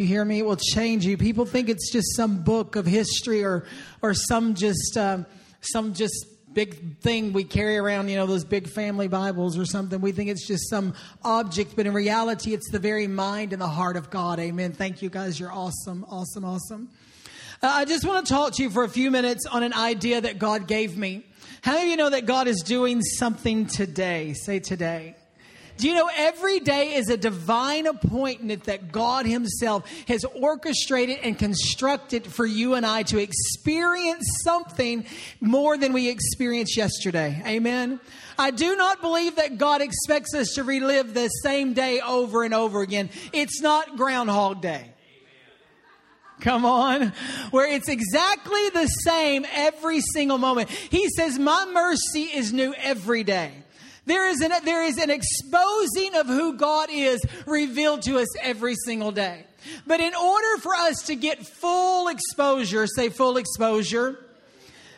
You hear me? It will change you. People think it's just some book of history or or some just uh, some just big thing we carry around, you know, those big family Bibles or something. We think it's just some object, but in reality, it's the very mind and the heart of God. Amen. Thank you guys. You're awesome, awesome, awesome. Uh, I just want to talk to you for a few minutes on an idea that God gave me. How do you know that God is doing something today? Say today. Do you know every day is a divine appointment that God Himself has orchestrated and constructed for you and I to experience something more than we experienced yesterday? Amen. I do not believe that God expects us to relive the same day over and over again. It's not Groundhog Day. Come on. Where it's exactly the same every single moment. He says, My mercy is new every day. There is, an, there is an exposing of who God is revealed to us every single day. But in order for us to get full exposure, say full exposure,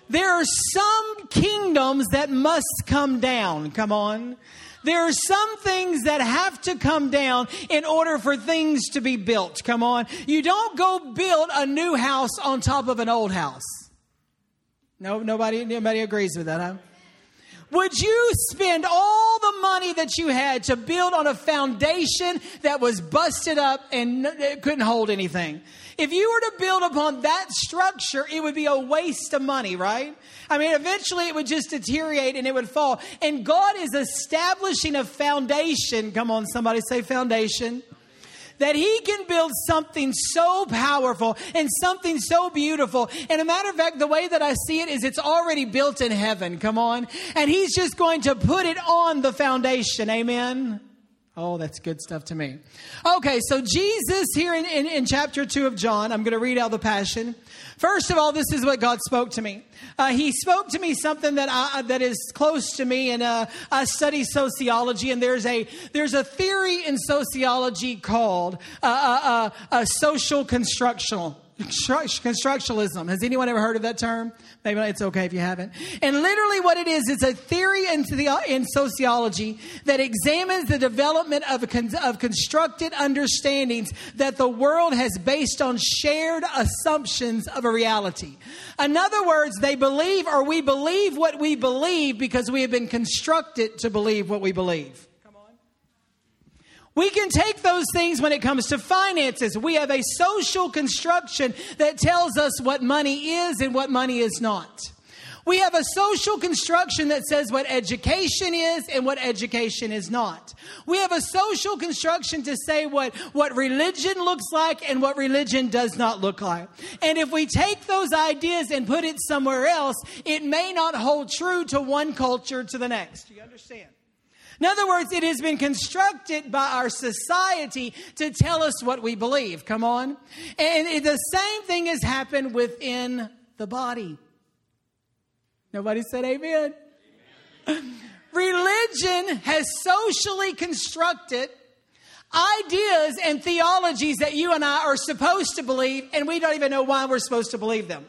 there are some kingdoms that must come down. Come on. There are some things that have to come down in order for things to be built. Come on. You don't go build a new house on top of an old house. No, nobody, nobody agrees with that, huh? Would you spend all the money that you had to build on a foundation that was busted up and couldn't hold anything? If you were to build upon that structure, it would be a waste of money, right? I mean, eventually it would just deteriorate and it would fall. And God is establishing a foundation. Come on, somebody say foundation that he can build something so powerful and something so beautiful. And a matter of fact, the way that I see it is it's already built in heaven. Come on. And he's just going to put it on the foundation. Amen. Oh, that's good stuff to me. Okay, so Jesus here in, in, in chapter 2 of John, I'm going to read out the Passion. First of all, this is what God spoke to me. Uh, he spoke to me something that I, that is close to me, and uh, I study sociology. And there's a there's a theory in sociology called uh, uh, uh social constructional constructionalism. Has anyone ever heard of that term? Maybe it's okay if you haven't. And literally, what it is is a theory in, the, in sociology that examines the development of, of constructed understandings that the world has based on shared assumptions of a reality. In other words, they believe or we believe what we believe because we have been constructed to believe what we believe. We can take those things when it comes to finances. We have a social construction that tells us what money is and what money is not. We have a social construction that says what education is and what education is not. We have a social construction to say what, what religion looks like and what religion does not look like. And if we take those ideas and put it somewhere else, it may not hold true to one culture to the next. Do you understand? In other words, it has been constructed by our society to tell us what we believe. Come on. And the same thing has happened within the body. Nobody said amen. amen. Religion has socially constructed ideas and theologies that you and I are supposed to believe, and we don't even know why we're supposed to believe them.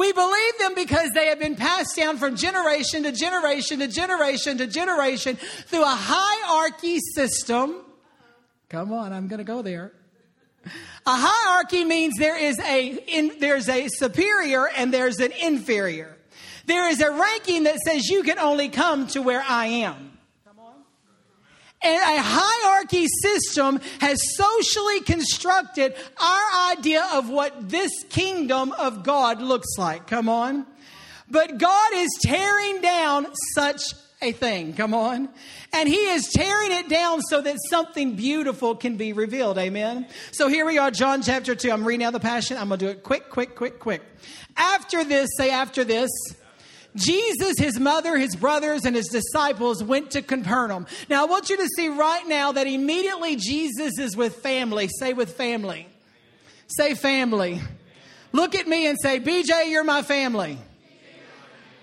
We believe them because they have been passed down from generation to generation to generation to generation through a hierarchy system. Come on, I'm going to go there. A hierarchy means there is a in, there's a superior and there's an inferior. There is a ranking that says you can only come to where I am. And a hierarchy system has socially constructed our idea of what this kingdom of God looks like. Come on. But God is tearing down such a thing. Come on. And He is tearing it down so that something beautiful can be revealed. Amen. So here we are, John chapter 2. I'm reading out the Passion. I'm going to do it quick, quick, quick, quick. After this, say after this. Jesus, his mother, his brothers, and his disciples went to Capernaum. Now, I want you to see right now that immediately Jesus is with family. Say with family. Say family. Look at me and say, BJ, you're my family.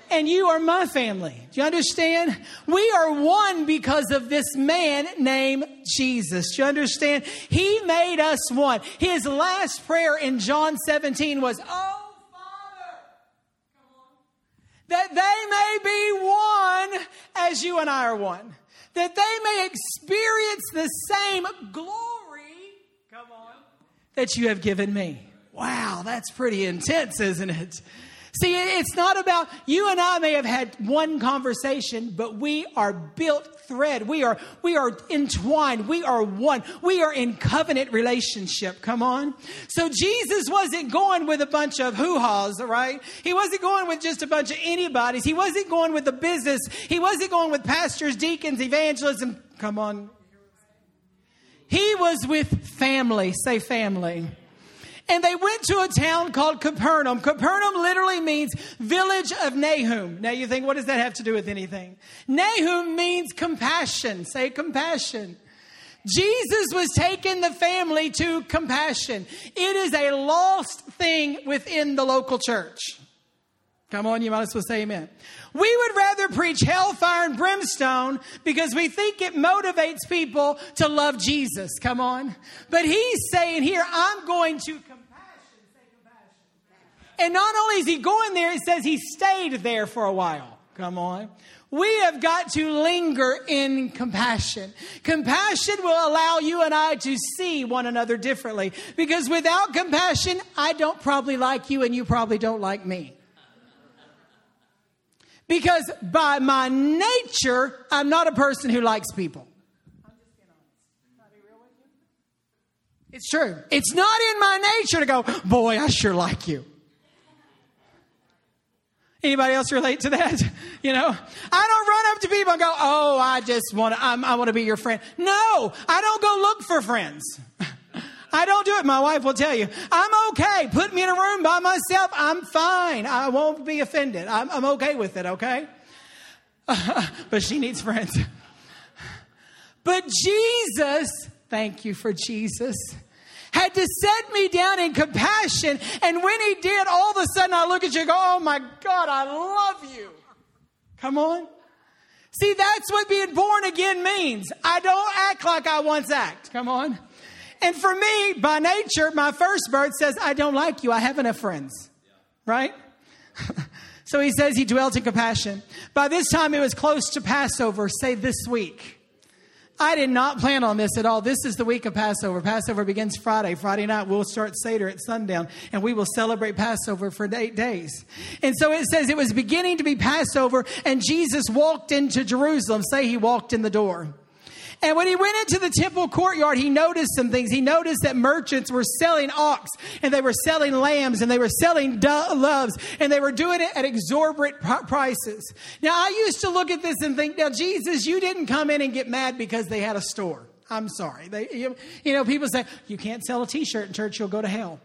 And you are my family. Do you understand? We are one because of this man named Jesus. Do you understand? He made us one. His last prayer in John 17 was, Oh, that they may be one as you and I are one, that they may experience the same glory, come on, that you have given me. Wow, that's pretty intense, isn't it? See, it's not about you and I may have had one conversation, but we are built thread. We are we are entwined. We are one. We are in covenant relationship. Come on. So Jesus wasn't going with a bunch of hoo-haws, right? He wasn't going with just a bunch of anybody's. He wasn't going with the business. He wasn't going with pastors, deacons, evangelists, and come on. He was with family. Say family. And they went to a town called Capernaum. Capernaum literally means village of Nahum. Now you think, what does that have to do with anything? Nahum means compassion. Say compassion. Jesus was taking the family to compassion. It is a lost thing within the local church. Come on, you might as well say amen. We would rather preach hellfire and brimstone because we think it motivates people to love Jesus. Come on. But he's saying here, I'm going to and not only is he going there, it says he stayed there for a while. Come on. We have got to linger in compassion. Compassion will allow you and I to see one another differently. Because without compassion, I don't probably like you and you probably don't like me. Because by my nature, I'm not a person who likes people. It's true. It's not in my nature to go, boy, I sure like you. Anybody else relate to that? You know, I don't run up to people and go, "Oh, I just want to, I want to be your friend." No, I don't go look for friends. I don't do it. My wife will tell you, I'm okay. Put me in a room by myself. I'm fine. I won't be offended. I'm, I'm okay with it. Okay. but she needs friends. But Jesus, thank you for Jesus had to set me down in compassion. And when he did, all of a sudden I look at you and go, Oh my God, I love you. Come on. See, that's what being born again means. I don't act like I once act. Come on. And for me, by nature, my first birth says, I don't like you. I have enough friends. Right? so he says he dwelt in compassion. By this time, it was close to Passover, say this week. I did not plan on this at all. This is the week of Passover. Passover begins Friday. Friday night, we'll start Seder at sundown, and we will celebrate Passover for eight days. And so it says it was beginning to be Passover, and Jesus walked into Jerusalem. Say he walked in the door. And when he went into the temple courtyard, he noticed some things. He noticed that merchants were selling ox and they were selling lambs and they were selling doves and they were doing it at exorbitant prices. Now, I used to look at this and think, now, Jesus, you didn't come in and get mad because they had a store. I'm sorry. They, you, know, people say, you can't sell a t shirt in church, you'll go to hell.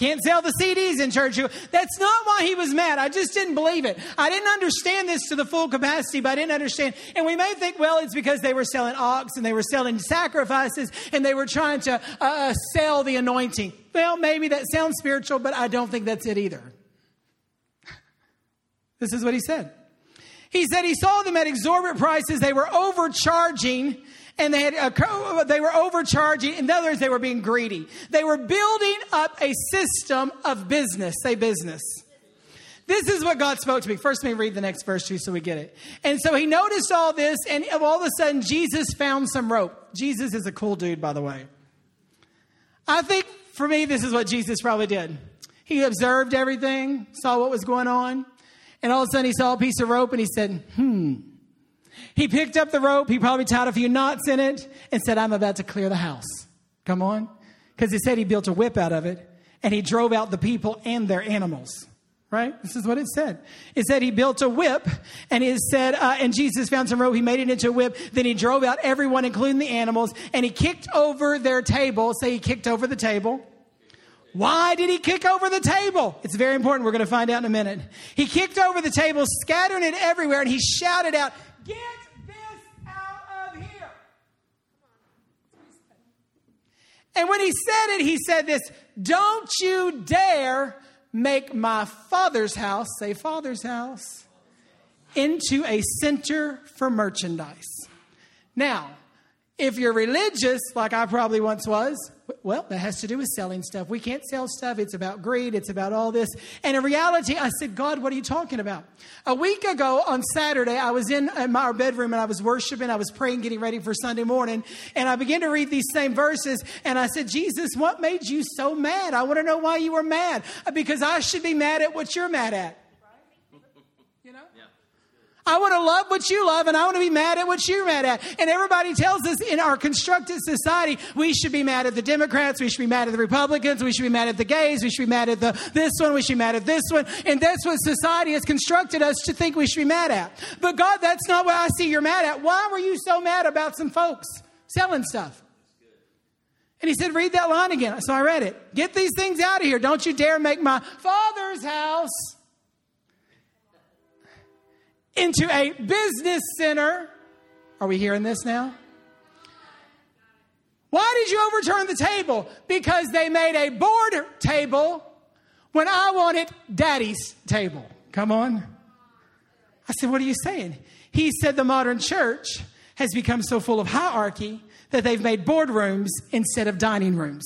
Can't sell the CDs in church. That's not why he was mad. I just didn't believe it. I didn't understand this to the full capacity, but I didn't understand. And we may think, well, it's because they were selling ox and they were selling sacrifices and they were trying to uh, uh, sell the anointing. Well, maybe that sounds spiritual, but I don't think that's it either. This is what he said. He said he saw them at exorbitant prices. They were overcharging and they had uh, they were overcharging. In other words, they were being greedy. They were building up a system of business. Say business. This is what God spoke to me. First, let me read the next verse too, so we get it. And so he noticed all this, and all of a sudden, Jesus found some rope. Jesus is a cool dude, by the way. I think for me, this is what Jesus probably did. He observed everything, saw what was going on, and all of a sudden he saw a piece of rope and he said, Hmm, he picked up the rope, he probably tied a few knots in it, and said, I'm about to clear the house. Come on. Because he said he built a whip out of it, and he drove out the people and their animals. Right? This is what it said. It said he built a whip, and it said, uh, and Jesus found some rope, he made it into a whip, then he drove out everyone, including the animals, and he kicked over their table. Say he kicked over the table. Why did he kick over the table? It's very important. We're going to find out in a minute. He kicked over the table, scattering it everywhere, and he shouted out, Get this out of here. And when he said it, he said this Don't you dare make my father's house, say father's house, into a center for merchandise. Now, If you're religious, like I probably once was, well, that has to do with selling stuff. We can't sell stuff. It's about greed. It's about all this. And in reality, I said, God, what are you talking about? A week ago on Saturday, I was in, my bedroom and I was worshiping. I was praying, getting ready for Sunday morning. And I began to read these same verses. And I said, Jesus, what made you so mad? I want to know why you were mad. Because I should be mad at what you're mad at. I want to love what you love and I want to be mad at what you're mad at. And everybody tells us in our constructed society, we should be mad at the Democrats, we should be mad at the Republicans, we should be mad at the gays, we should be mad at the this one, we should be mad at this one. And that's what society has constructed us to think we should be mad at. But God, that's not what I see you're mad at. Why were you so mad about some folks selling stuff? And he said, read that line again. So I read it. Get these things out of here. Don't you dare make my father's house into a business center. Are we hearing this now? Why did you overturn the table? Because they made a board table when I wanted daddy's table. Come on. I said, What are you saying? He said the modern church has become so full of hierarchy that they've made boardrooms instead of dining rooms.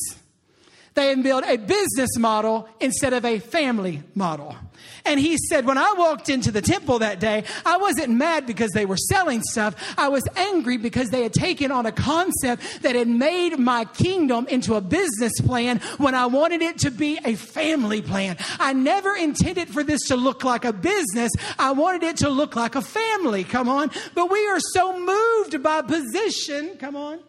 They built a business model instead of a family model. And he said, when I walked into the temple that day, I wasn't mad because they were selling stuff. I was angry because they had taken on a concept that had made my kingdom into a business plan when I wanted it to be a family plan. I never intended for this to look like a business. I wanted it to look like a family. Come on. But we are so moved by position. Come on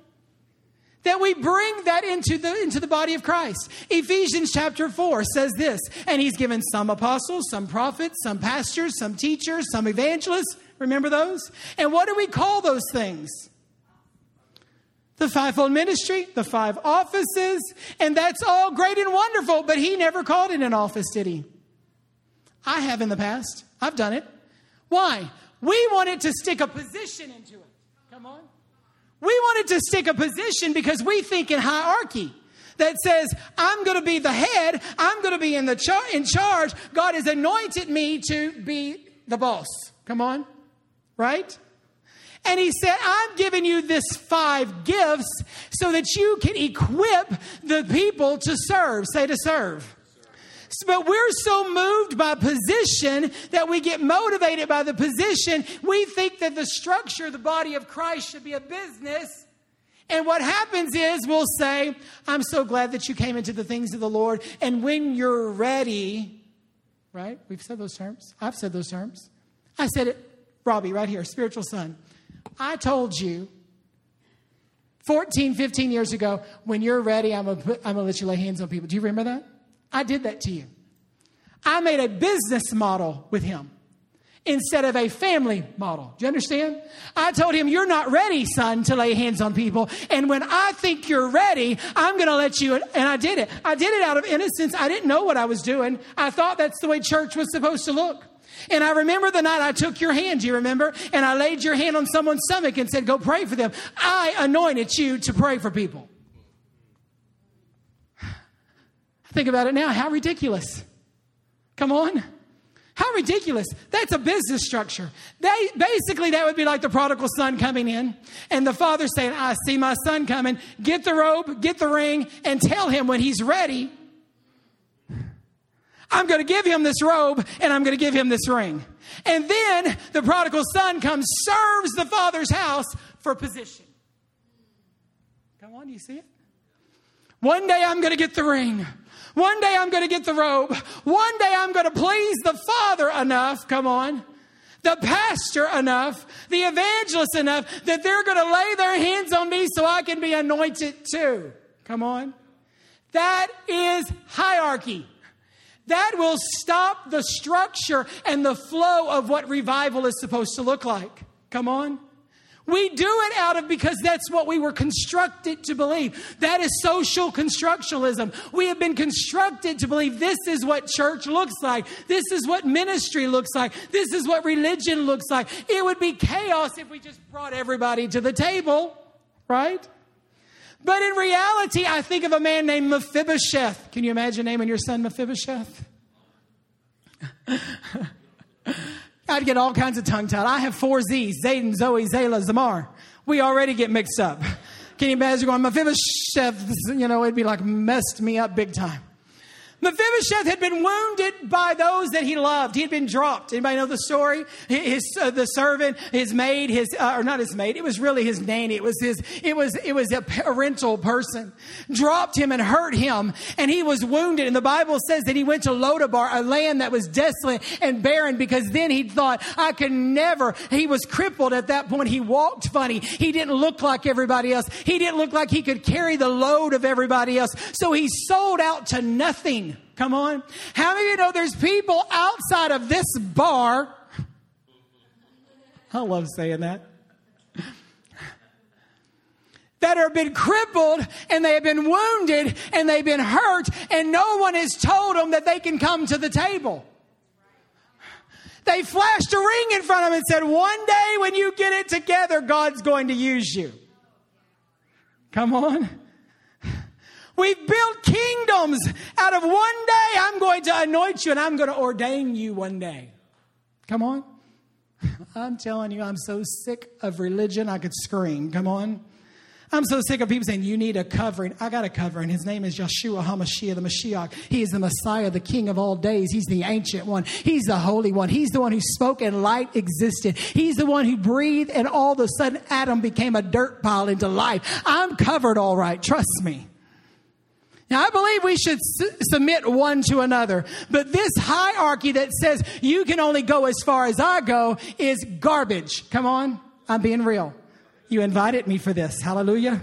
that we bring that into the, into the body of Christ. Ephesians chapter 4 says this, and he's given some apostles, some prophets, some pastors, some teachers, some evangelists. Remember those? And what do we call those things? The fivefold ministry, the five offices, and that's all great and wonderful, but he never called it an office, did he? I have in the past. I've done it. Why? We wanted to stick a position into it. Come on. We wanted to stick a position because we think in hierarchy that says, I'm going to be the head, I'm going to be in, the char- in charge. God has anointed me to be the boss. Come on, right? And he said, I'm giving you this five gifts so that you can equip the people to serve. Say to serve. But we're so moved by position that we get motivated by the position. We think that the structure, the body of Christ, should be a business. And what happens is we'll say, I'm so glad that you came into the things of the Lord. And when you're ready, right? We've said those terms. I've said those terms. I said it, Robbie, right here, spiritual son. I told you 14, 15 years ago, when you're ready, I'm going to let you lay hands on people. Do you remember that? I did that to you. I made a business model with him instead of a family model. Do you understand? I told him, You're not ready, son, to lay hands on people. And when I think you're ready, I'm going to let you. And I did it. I did it out of innocence. I didn't know what I was doing. I thought that's the way church was supposed to look. And I remember the night I took your hand, do you remember? And I laid your hand on someone's stomach and said, Go pray for them. I anointed you to pray for people. Think about it now. How ridiculous. Come on. How ridiculous. That's a business structure. They, basically, that would be like the prodigal son coming in and the father saying, I see my son coming. Get the robe, get the ring, and tell him when he's ready, I'm going to give him this robe and I'm going to give him this ring. And then the prodigal son comes, serves the father's house for position. Come on, do you see it? One day I'm going to get the ring. One day I'm going to get the robe. One day I'm going to please the Father enough, come on, the pastor enough, the evangelist enough that they're going to lay their hands on me so I can be anointed too. Come on. That is hierarchy. That will stop the structure and the flow of what revival is supposed to look like. Come on. We do it out of because that's what we were constructed to believe. That is social constructionalism. We have been constructed to believe this is what church looks like. This is what ministry looks like. This is what religion looks like. It would be chaos if we just brought everybody to the table, right? But in reality, I think of a man named Mephibosheth. Can you imagine naming your son Mephibosheth? I'd get all kinds of tongue tied. I have four Z's Zayden, Zoe, Zayla, Zamar. We already get mixed up. Can you imagine going, Mephibosheth, you know, it'd be like messed me up big time. Mephibosheth had been wounded by those that he loved. He had been dropped. Anybody know the story? His uh, the servant, his maid, his uh, or not his maid. It was really his nanny. It was his. It was it was a parental person. Dropped him and hurt him, and he was wounded. And the Bible says that he went to Lodabar, a land that was desolate and barren, because then he thought I could never. He was crippled at that point. He walked funny. He didn't look like everybody else. He didn't look like he could carry the load of everybody else. So he sold out to nothing. Come on. How many of you know there's people outside of this bar? I love saying that. That have been crippled and they have been wounded and they've been hurt, and no one has told them that they can come to the table. They flashed a ring in front of them and said, One day when you get it together, God's going to use you. Come on. We've built kingdoms out of one day. I'm going to anoint you and I'm going to ordain you one day. Come on. I'm telling you, I'm so sick of religion, I could scream. Come on. I'm so sick of people saying, You need a covering. I got a covering. His name is Yeshua HaMashiach, the Mashiach. He is the Messiah, the King of all days. He's the ancient one. He's the Holy One. He's the one who spoke and light existed. He's the one who breathed, and all of a sudden, Adam became a dirt pile into life. I'm covered all right. Trust me. Now, I believe we should su- submit one to another, but this hierarchy that says you can only go as far as I go is garbage. Come on, I'm being real. You invited me for this. Hallelujah.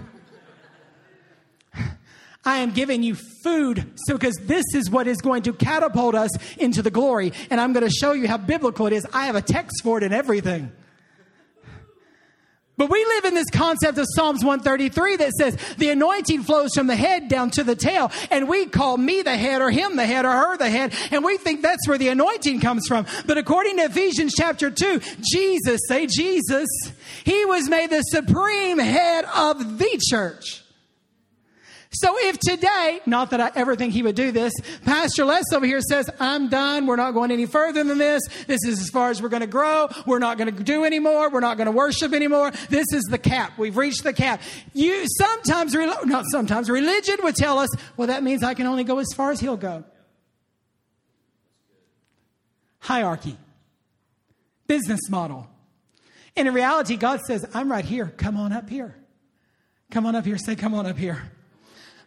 I am giving you food so because this is what is going to catapult us into the glory. And I'm going to show you how biblical it is. I have a text for it and everything. But we live in this concept of Psalms 133 that says the anointing flows from the head down to the tail. And we call me the head or him the head or her the head. And we think that's where the anointing comes from. But according to Ephesians chapter 2, Jesus, say Jesus, he was made the supreme head of the church. So if today, not that I ever think he would do this, Pastor Les over here says, I'm done. We're not going any further than this. This is as far as we're going to grow. We're not going to do anymore. We're not going to worship anymore. This is the cap. We've reached the cap. You sometimes, not sometimes, religion would tell us, well, that means I can only go as far as he'll go. Hierarchy. Business model. And in reality, God says, I'm right here. Come on up here. Come on up here. Say, come on up here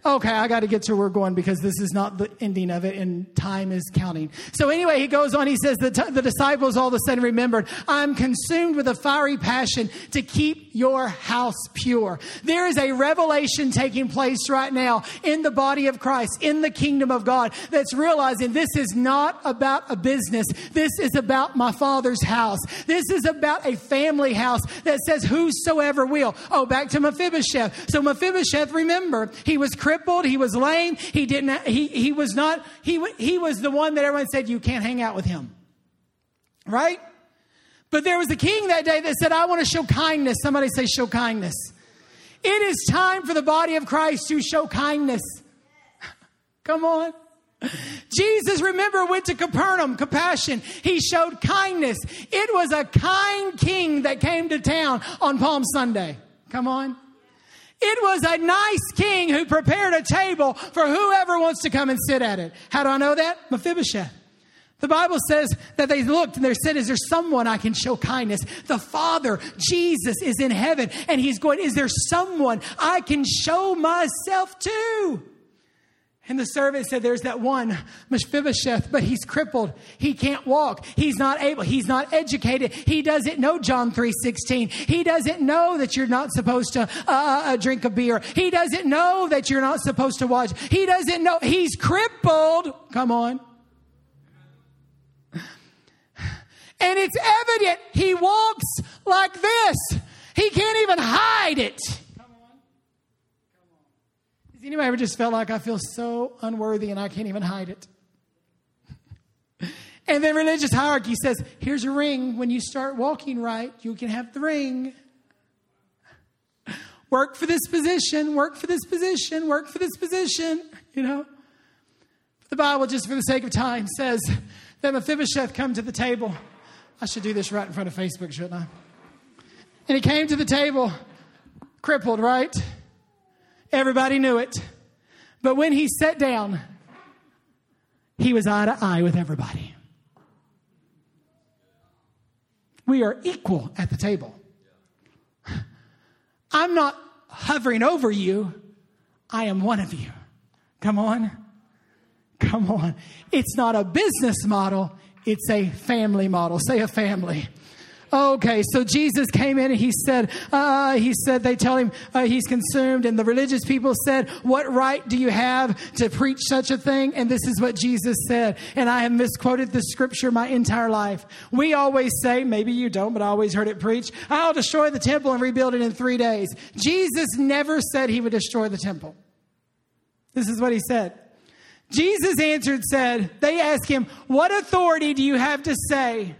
okay, I got to get to where we're going because this is not the ending of it and time is counting. So anyway, he goes on. He says, the, t- the disciples all of a sudden remembered, I'm consumed with a fiery passion to keep your house pure. There is a revelation taking place right now in the body of Christ, in the kingdom of God, that's realizing this is not about a business. This is about my father's house. This is about a family house that says whosoever will. Oh, back to Mephibosheth. So Mephibosheth, remember, he was crippled. He was lame. He didn't, he, he was not, he, he was the one that everyone said, you can't hang out with him. Right? But there was a king that day that said, I want to show kindness. Somebody say, show kindness. It is time for the body of Christ to show kindness. Come on. Jesus, remember, went to Capernaum, compassion. He showed kindness. It was a kind king that came to town on Palm Sunday. Come on. It was a nice king who prepared a table for whoever wants to come and sit at it. How do I know that? Mephibosheth. The Bible says that they looked and they said, Is there someone I can show kindness? The Father, Jesus, is in heaven and he's going, Is there someone I can show myself to? And the servant said, There's that one, Mephibosheth, but he's crippled. He can't walk. He's not able. He's not educated. He doesn't know John 3 16. He doesn't know that you're not supposed to uh, uh, uh, drink a beer. He doesn't know that you're not supposed to watch. He doesn't know. He's crippled. Come on. And it's evident he walks like this. He can't even hide it. Anybody ever just felt like I feel so unworthy and I can't even hide it? And then religious hierarchy says, here's a ring. When you start walking right, you can have the ring. Work for this position, work for this position, work for this position, you know. The Bible, just for the sake of time, says that Mephibosheth come to the table. I should do this right in front of Facebook, shouldn't I? And he came to the table, crippled, right? Everybody knew it. But when he sat down, he was eye to eye with everybody. We are equal at the table. I'm not hovering over you, I am one of you. Come on. Come on. It's not a business model, it's a family model. Say a family. Okay, so Jesus came in and he said, uh, he said, they tell him uh, he's consumed. And the religious people said, What right do you have to preach such a thing? And this is what Jesus said. And I have misquoted the scripture my entire life. We always say, maybe you don't, but I always heard it preached, I'll destroy the temple and rebuild it in three days. Jesus never said he would destroy the temple. This is what he said. Jesus answered, said, They asked him, What authority do you have to say?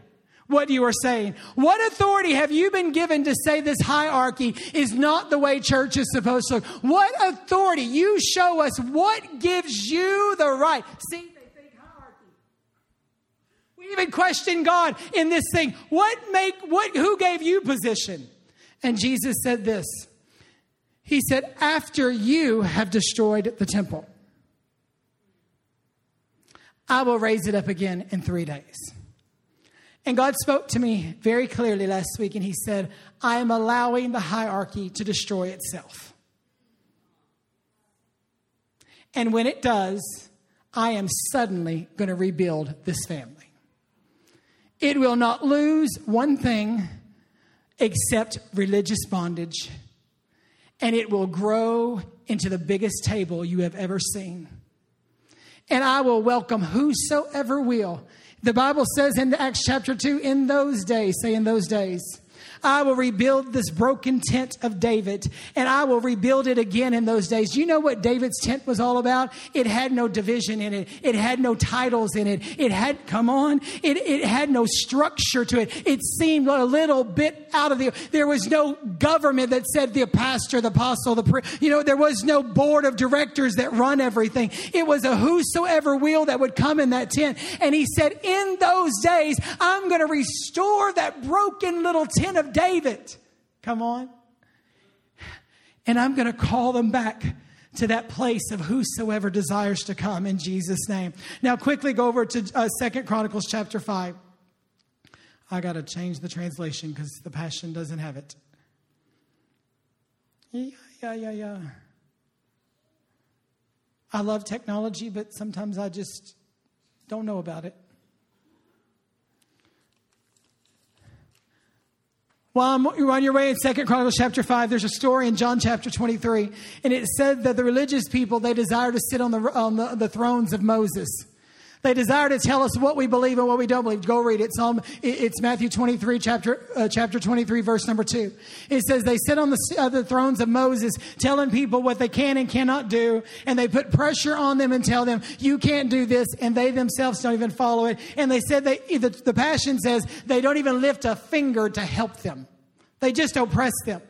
What you are saying. What authority have you been given to say this hierarchy is not the way church is supposed to look? What authority? You show us what gives you the right. See, they think hierarchy. We even question God in this thing. What make what who gave you position? And Jesus said this. He said, after you have destroyed the temple, I will raise it up again in three days. And God spoke to me very clearly last week, and He said, I am allowing the hierarchy to destroy itself. And when it does, I am suddenly going to rebuild this family. It will not lose one thing except religious bondage, and it will grow into the biggest table you have ever seen. And I will welcome whosoever will the Bible says in Acts chapter 2, in those days, say in those days, I will rebuild this broken tent of David, and I will rebuild it again in those days. You know what David's tent was all about? It had no division in it. It had no titles in it. It had, come on, it, it had no structure to it. It seemed a little bit out of the, there was no government that said the pastor, the apostle, the, you know, there was no board of directors that run everything. It was a whosoever will that would come in that tent. And he said, in those days, I'm going to restore that broken little tent of David. Come on. And I'm going to call them back to that place of whosoever desires to come in Jesus' name. Now, quickly go over to uh, Second Chronicles chapter 5. I got to change the translation because the Passion doesn't have it. Yeah, yeah, yeah, yeah. I love technology, but sometimes I just don't know about it. While you're on your way in Second Chronicles chapter 5, there's a story in John chapter 23, and it said that the religious people, they desire to sit on the, on the, the thrones of Moses. They desire to tell us what we believe and what we don't believe. Go read it. Um, it's Matthew 23, chapter, uh, chapter 23, verse number 2. It says, They sit on the, uh, the thrones of Moses, telling people what they can and cannot do, and they put pressure on them and tell them, You can't do this, and they themselves don't even follow it. And they said, they, the, the Passion says, they don't even lift a finger to help them, they just oppress them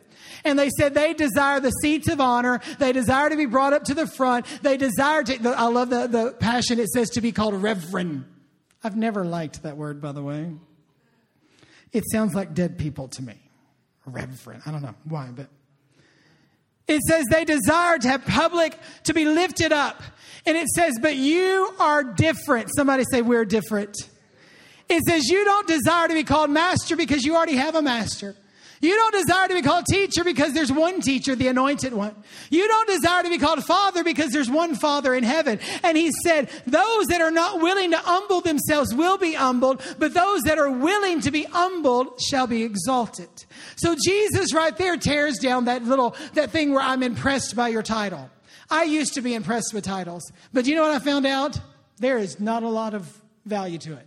and they said they desire the seats of honor. They desire to be brought up to the front. They desire to, I love the, the passion it says to be called reverend. I've never liked that word, by the way. It sounds like dead people to me. Reverend. I don't know why, but it says they desire to have public, to be lifted up. And it says, but you are different. Somebody say, we're different. It says you don't desire to be called master because you already have a master. You don't desire to be called teacher because there's one teacher, the anointed one. You don't desire to be called father because there's one father in heaven. And he said, those that are not willing to humble themselves will be humbled, but those that are willing to be humbled shall be exalted. So Jesus right there tears down that little, that thing where I'm impressed by your title. I used to be impressed with titles, but you know what I found out? There is not a lot of value to it.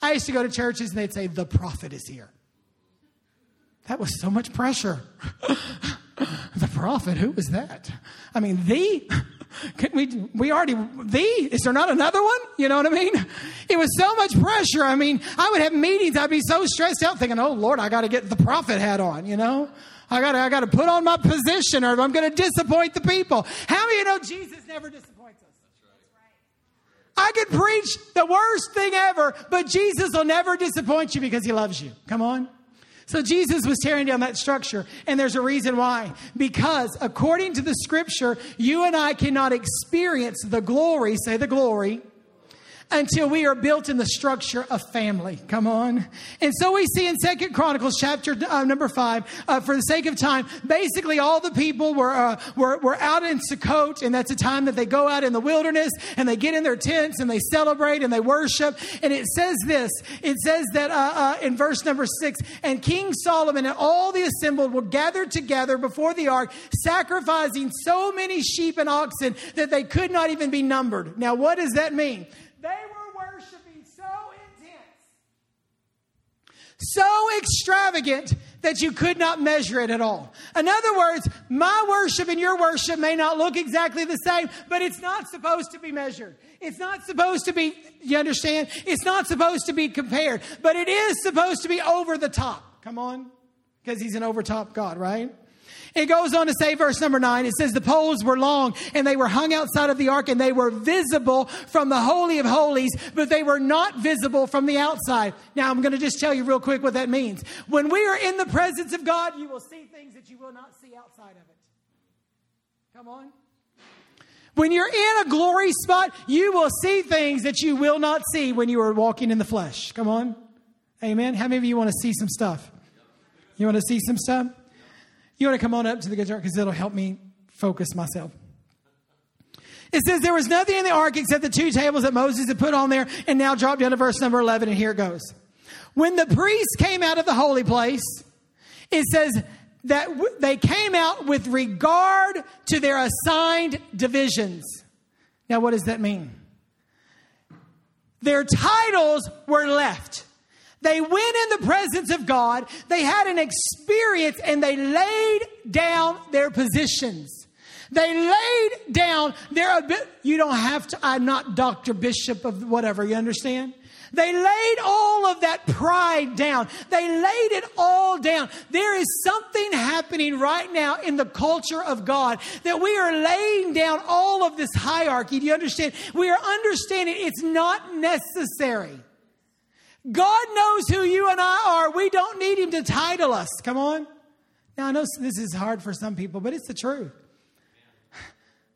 I used to go to churches and they'd say, the prophet is here. That was so much pressure. the prophet, who was that? I mean, the, can we, we already, the, is there not another one? You know what I mean? It was so much pressure. I mean, I would have meetings, I'd be so stressed out thinking, oh Lord, I got to get the prophet hat on, you know? I got to, I got to put on my position or I'm going to disappoint the people. How many you know Jesus never disappoints us? I could preach the worst thing ever, but Jesus will never disappoint you because he loves you. Come on. So Jesus was tearing down that structure, and there's a reason why. Because according to the scripture, you and I cannot experience the glory, say the glory, until we are built in the structure of family. Come on. And so we see in Second Chronicles chapter uh, number five, uh, for the sake of time, basically all the people were, uh, were, were out in Sukkot, and that's a time that they go out in the wilderness and they get in their tents and they celebrate and they worship. And it says this, it says that uh, uh, in verse number six, and King Solomon and all the assembled were gathered together before the ark, sacrificing so many sheep and oxen that they could not even be numbered. Now, what does that mean? They were worshiping so intense, so extravagant that you could not measure it at all. In other words, my worship and your worship may not look exactly the same, but it's not supposed to be measured. It's not supposed to be, you understand? It's not supposed to be compared, but it is supposed to be over the top. Come on. Because he's an overtop God, right? It goes on to say, verse number nine, it says, The poles were long and they were hung outside of the ark and they were visible from the Holy of Holies, but they were not visible from the outside. Now, I'm going to just tell you real quick what that means. When we are in the presence of God, you will see things that you will not see outside of it. Come on. When you're in a glory spot, you will see things that you will not see when you are walking in the flesh. Come on. Amen. How many of you want to see some stuff? You want to see some stuff? You want to come on up to the guitar because it'll help me focus myself. It says there was nothing in the ark except the two tables that Moses had put on there, and now drop down to verse number 11, and here it goes. When the priests came out of the holy place, it says that w- they came out with regard to their assigned divisions. Now, what does that mean? Their titles were left. They went in the presence of God, they had an experience, and they laid down their positions. They laid down their you don't have to I'm not Dr. Bishop of whatever, you understand? They laid all of that pride down. They laid it all down. There is something happening right now in the culture of God that we are laying down all of this hierarchy. Do you understand? We are understanding it's not necessary. God knows who you and I are. We don't need Him to title us. Come on. Now, I know this is hard for some people, but it's the truth.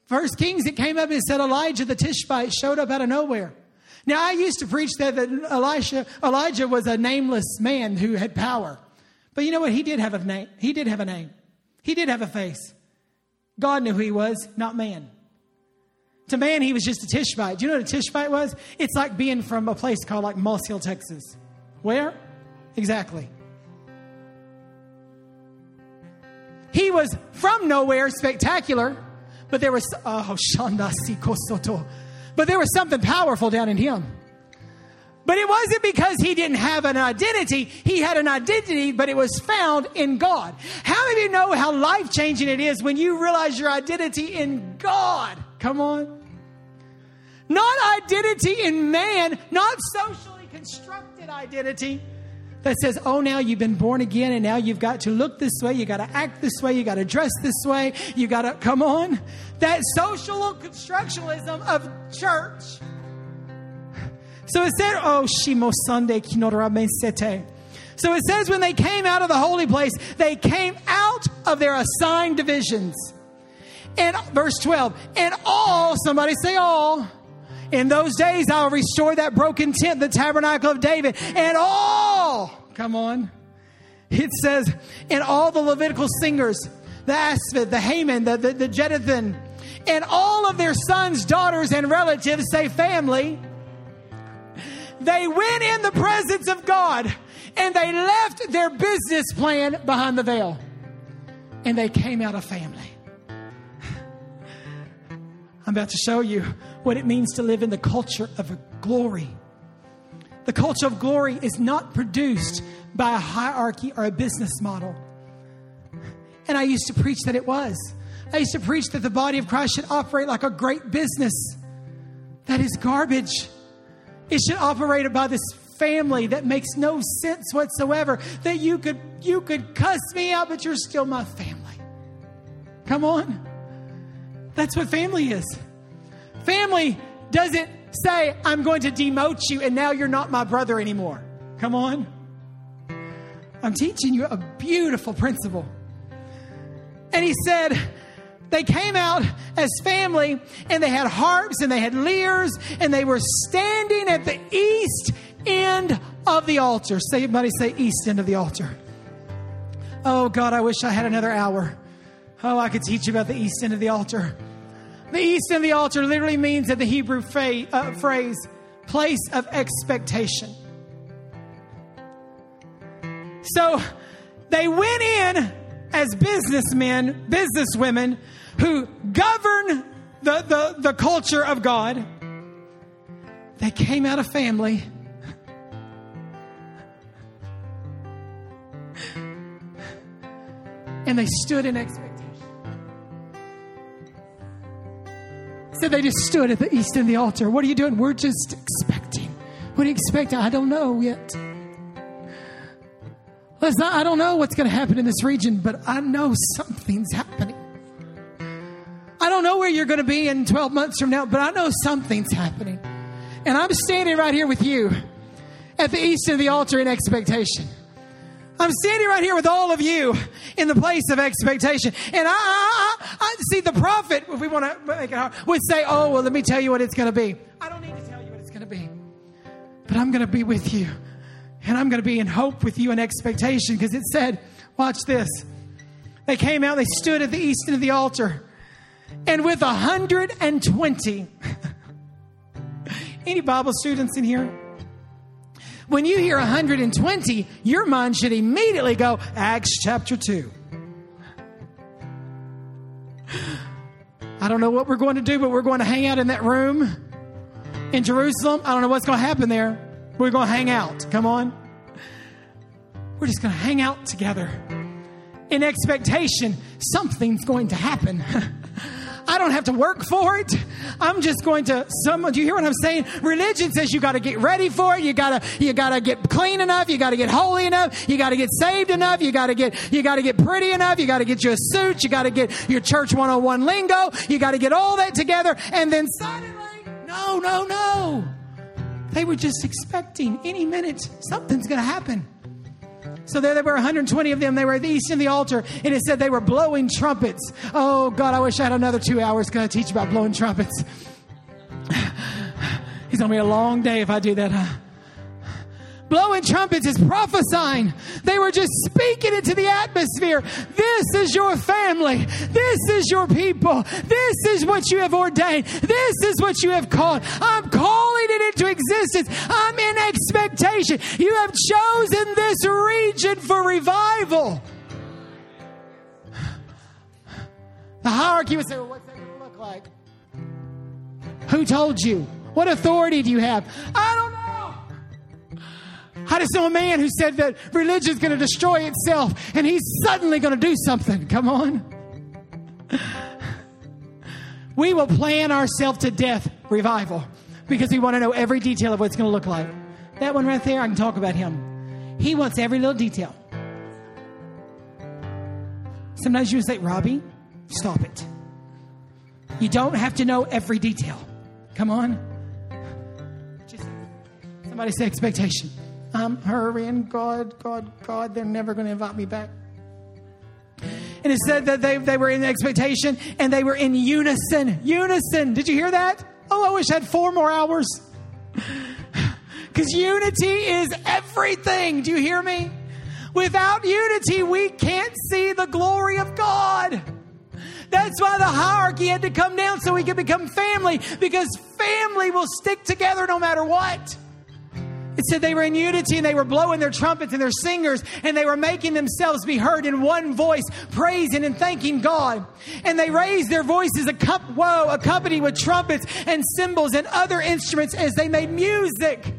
First Kings, it came up and said Elijah the Tishbite showed up out of nowhere. Now, I used to preach that, that Elisha, Elijah was a nameless man who had power. But you know what? He did have a name. He did have a name. He did have a face. God knew who he was, not man. To man, he was just a Tishbite. Do you know what a Tishbite was? It's like being from a place called like Moss Hill, Texas. Where? Exactly. He was from nowhere, spectacular, but there was oh Kosoto. But there was something powerful down in him. But it wasn't because he didn't have an identity. He had an identity, but it was found in God. How many of you know how life changing it is when you realize your identity in God? Come on. Not identity in man, not socially constructed identity that says, oh, now you've been born again and now you've got to look this way, you got to act this way, you got to dress this way, you got to come on. That social constructionalism of church. So it said, oh, Shimo Sunday Sete. So it says, when they came out of the holy place, they came out of their assigned divisions. And verse 12, and all, somebody say all in those days, I'll restore that broken tent, the tabernacle of David, and all, come on. It says, and all the Levitical singers, the Asaph, the Haman, the, the, the Jeduthun, and all of their sons, daughters, and relatives, say family, they went in the presence of God and they left their business plan behind the veil and they came out of family. I'm about to show you what it means to live in the culture of glory. The culture of glory is not produced by a hierarchy or a business model. And I used to preach that it was. I used to preach that the body of Christ should operate like a great business. That is garbage. It should operate by this family that makes no sense whatsoever. That you could you could cuss me out, but you're still my family. Come on. That's what family is. Family doesn't say, I'm going to demote you and now you're not my brother anymore. Come on. I'm teaching you a beautiful principle. And he said, they came out as family and they had harps and they had lyres and they were standing at the east end of the altar. Somebody say east end of the altar. Oh God, I wish I had another hour. Oh, I could teach you about the east end of the altar. The east of the altar literally means that the Hebrew fa- uh, phrase, place of expectation. So they went in as businessmen, businesswomen who govern the, the, the culture of God. They came out of family. And they stood in expectation. So they just stood at the east end of the altar. What are you doing? We're just expecting. What do you expect? I don't know yet. Listen, I don't know what's going to happen in this region, but I know something's happening. I don't know where you're going to be in 12 months from now, but I know something's happening. And I'm standing right here with you at the east end of the altar in expectation. I'm standing right here with all of you in the place of expectation. And I, I, I, I see the prophet, if we want to make it hard, would say, Oh, well, let me tell you what it's going to be. I don't need to tell you what it's going to be, but I'm going to be with you. And I'm going to be in hope with you and expectation because it said, Watch this. They came out, they stood at the east end of the altar, and with 120, any Bible students in here? When you hear 120, your mind should immediately go, Acts chapter 2. I don't know what we're going to do, but we're going to hang out in that room in Jerusalem. I don't know what's going to happen there. We're going to hang out. Come on. We're just going to hang out together in expectation something's going to happen. I don't have to work for it. I'm just going to someone do you hear what I'm saying? Religion says you got to get ready for it. You got to you got to get clean enough, you got to get holy enough, you got to get saved enough, you got to get you got to get pretty enough, you got to get you a suit, you got to get your church 101 lingo, you got to get all that together and then suddenly no, no, no. They were just expecting any minute something's going to happen. So there, there were 120 of them. They were at the east end of the altar, and it said they were blowing trumpets. Oh, God, I wish I had another two hours to teach about blowing trumpets. It's going to be a long day if I do that, huh? blowing trumpets is prophesying. They were just speaking into the atmosphere. This is your family. This is your people. This is what you have ordained. This is what you have called. I'm it into existence. I'm in expectation. You have chosen this region for revival. The hierarchy would say, well, what's that going to look like? Who told you? What authority do you have? I don't know. I just know a man who said that religion is going to destroy itself and he's suddenly going to do something. Come on. We will plan ourselves to death revival because we want to know every detail of what it's going to look like. That one right there, I can talk about him. He wants every little detail. Sometimes you say, Robbie, stop it. You don't have to know every detail. Come on. Just, somebody say expectation. I'm hurrying. God, God, God, they're never going to invite me back. And it said that they, they were in expectation and they were in unison. Unison. Did you hear that? Oh, I wish I had four more hours. Because unity is everything. Do you hear me? Without unity, we can't see the glory of God. That's why the hierarchy had to come down so we could become family, because family will stick together no matter what. It said they were in unity and they were blowing their trumpets and their singers and they were making themselves be heard in one voice, praising and thanking God. And they raised their voices, a cup, whoa, accompanied with trumpets and cymbals and other instruments as they made music.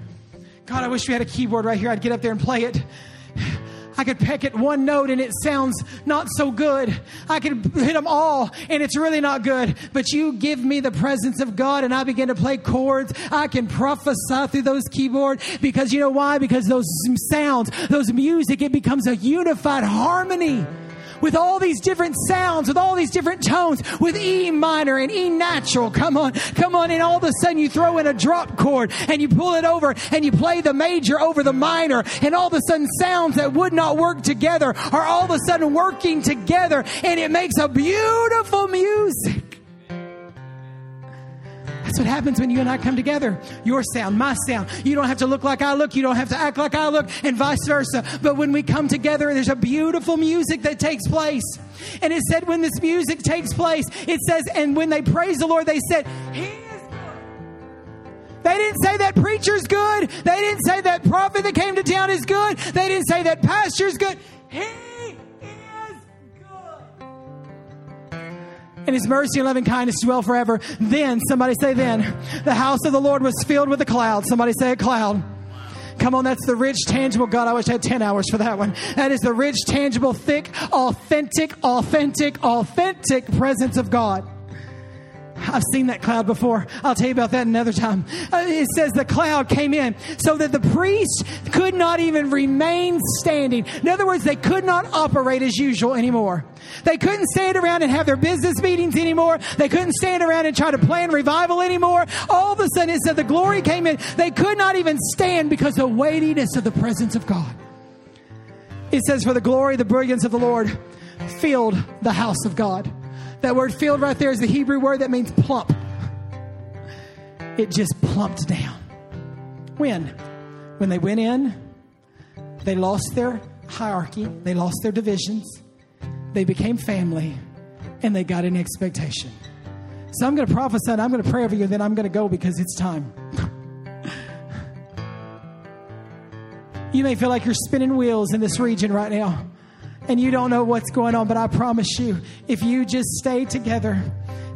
God, I wish we had a keyboard right here. I'd get up there and play it. I could peck at one note and it sounds not so good. I could hit them all and it's really not good. But you give me the presence of God and I begin to play chords. I can prophesy through those keyboards because you know why? Because those sounds, those music, it becomes a unified harmony. With all these different sounds, with all these different tones, with E minor and E natural. Come on, come on. And all of a sudden you throw in a drop chord and you pull it over and you play the major over the minor. And all of a sudden sounds that would not work together are all of a sudden working together and it makes a beautiful music. That's what happens when you and I come together. Your sound, my sound. You don't have to look like I look. You don't have to act like I look, and vice versa. But when we come together, there's a beautiful music that takes place. And it said, when this music takes place, it says, and when they praise the Lord, they said, He is good. They didn't say that preacher's good. They didn't say that prophet that came to town is good. They didn't say that pastor's good. He and his mercy and loving kindness dwell forever. Then, somebody say, then, the house of the Lord was filled with a cloud. Somebody say a cloud. Come on, that's the rich, tangible God. I wish I had 10 hours for that one. That is the rich, tangible, thick, authentic, authentic, authentic presence of God. I've seen that cloud before. I'll tell you about that another time. Uh, it says the cloud came in so that the priest could not even remain standing. In other words, they could not operate as usual anymore. They couldn't stand around and have their business meetings anymore. They couldn't stand around and try to plan revival anymore. All of a sudden, it said the glory came in. They could not even stand because the weightiness of the presence of God. It says, For the glory, the brilliance of the Lord filled the house of God. That word filled right there is the Hebrew word that means plump. It just plumped down. When? When they went in, they lost their hierarchy, they lost their divisions, they became family, and they got an expectation. So I'm going to prophesy and I'm going to pray over you, and then I'm going to go because it's time. you may feel like you're spinning wheels in this region right now and you don't know what's going on, but I promise you, if you just stay together,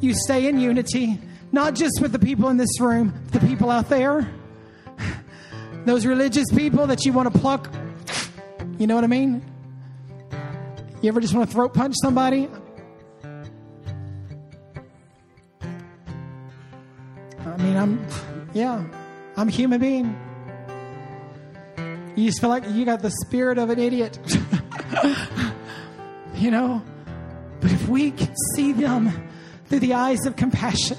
you stay in unity, not just with the people in this room, the people out there, those religious people that you want to pluck, you know what I mean? You ever just want to throat punch somebody? I mean, I'm, yeah, I'm a human being. You just feel like you got the spirit of an idiot. you know? But if we can see them through the eyes of compassion,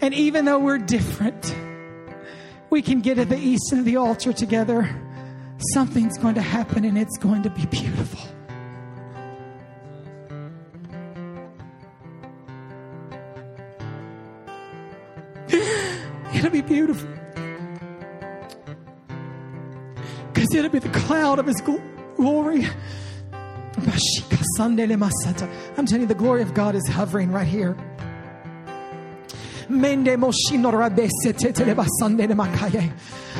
and even though we're different, we can get at the east end of the altar together, something's going to happen and it's going to be beautiful. It'll be beautiful. Because it'll be the cloud of His glory. I'm telling you, the glory of God is hovering right here. Mende moshino rabese tetele basande ne makaye.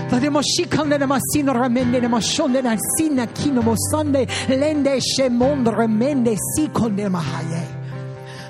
Tade moshikande ne masino ramende ne mashonde na sina kino mosande lende shemond remende sikonde mahaye.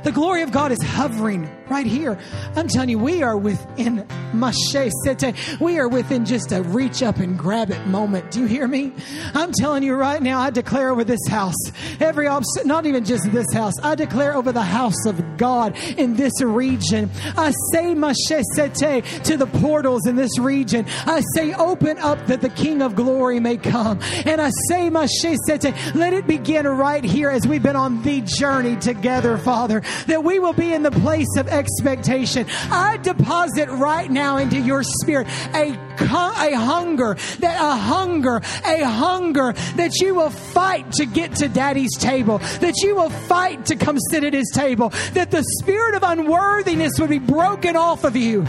The glory of God is hovering right here. I'm telling you, we are within Mashe Sete. We are within just a reach up and grab it moment. Do you hear me? I'm telling you right now, I declare over this house, every obstacle, not even just this house, I declare over the house of God in this region. I say Mashe Sete to the portals in this region. I say, open up that the King of glory may come. And I say Mashe Sete, let it begin right here as we've been on the journey together, Father that we will be in the place of expectation. I deposit right now into your spirit a, a hunger, that a hunger, a hunger that you will fight to get to daddy's table, that you will fight to come sit at his table, that the spirit of unworthiness would be broken off of you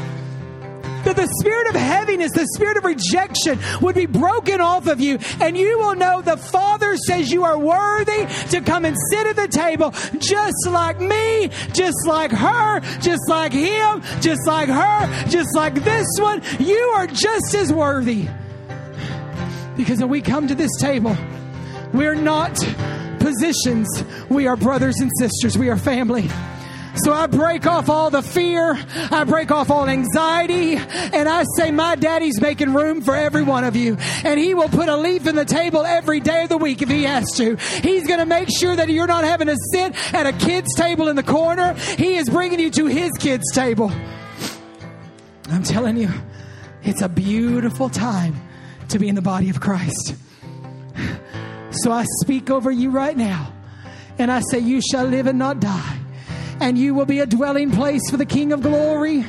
that the spirit of heaviness, the spirit of rejection would be broken off of you, and you will know the Father says you are worthy to come and sit at the table just like me, just like her, just like him, just like her, just like this one. You are just as worthy. Because when we come to this table, we're not positions, we are brothers and sisters, we are family. So I break off all the fear, I break off all anxiety, and I say, My daddy's making room for every one of you. And he will put a leaf in the table every day of the week if he has to. He's going to make sure that you're not having to sit at a kid's table in the corner. He is bringing you to his kid's table. I'm telling you, it's a beautiful time to be in the body of Christ. So I speak over you right now, and I say, You shall live and not die and you will be a dwelling place for the King of Glory.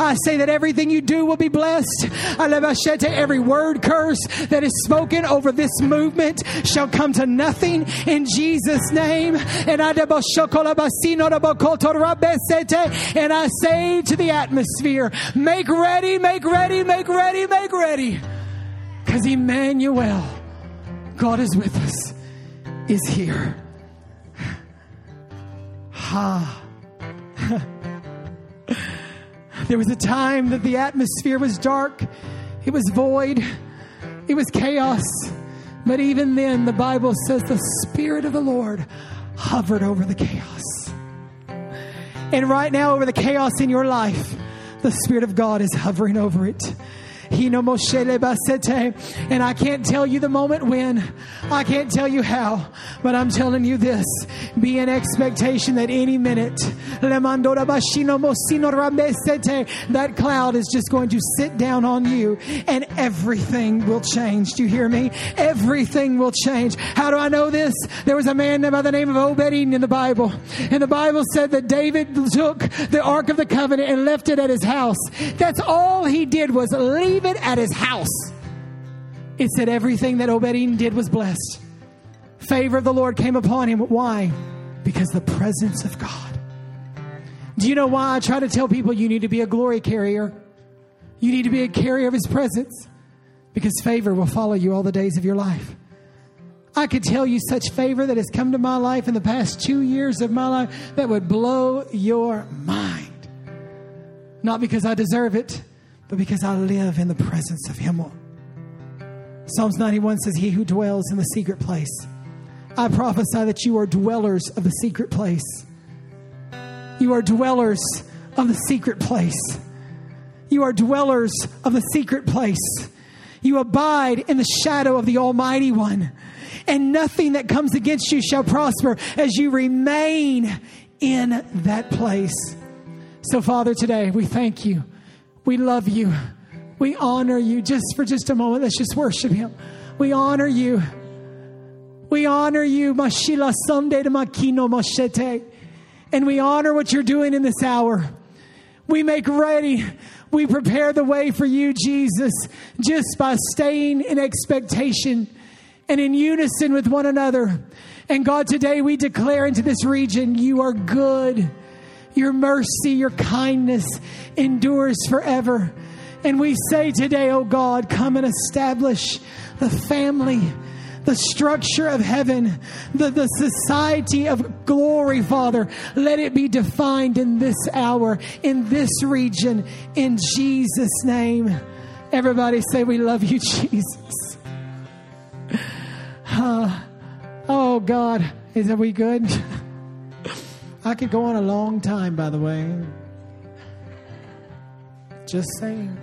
I say that everything you do will be blessed. Every word curse that is spoken over this movement shall come to nothing in Jesus' name. And I say to the atmosphere, make ready, make ready, make ready, make ready. Because Emmanuel, God is with us is here. Ha. there was a time that the atmosphere was dark, it was void, it was chaos. But even then, the Bible says the Spirit of the Lord hovered over the chaos. And right now, over the chaos in your life, the Spirit of God is hovering over it. And I can't tell you the moment when, I can't tell you how, but I'm telling you this be in expectation that any minute, that cloud is just going to sit down on you and everything will change. Do you hear me? Everything will change. How do I know this? There was a man by the name of Obed in the Bible, and the Bible said that David took the Ark of the Covenant and left it at his house. That's all he did was leave it at his house, it said everything that Obed did was blessed. Favor of the Lord came upon him. Why? Because the presence of God. Do you know why I try to tell people you need to be a glory carrier? You need to be a carrier of his presence because favor will follow you all the days of your life. I could tell you such favor that has come to my life in the past two years of my life that would blow your mind. Not because I deserve it, but because I live in the presence of Him. Psalms 91 says, He who dwells in the secret place. I prophesy that you are dwellers of the secret place. You are dwellers of the secret place. You are dwellers of the secret place. You abide in the shadow of the Almighty One, and nothing that comes against you shall prosper as you remain in that place. So, Father, today we thank you we love you. We honor you. Just for just a moment, let's just worship him. We honor you. We honor you. Mashila Sunday to Makino Mashete. And we honor what you're doing in this hour. We make ready. We prepare the way for you, Jesus, just by staying in expectation and in unison with one another. And God, today we declare into this region, you are good. Your mercy, your kindness endures forever. And we say today, oh God, come and establish the family, the structure of heaven, the, the society of glory, Father. Let it be defined in this hour, in this region, in Jesus' name. Everybody say, We love you, Jesus. Uh, oh God, is that we good? I could go on a long time, by the way. Just saying.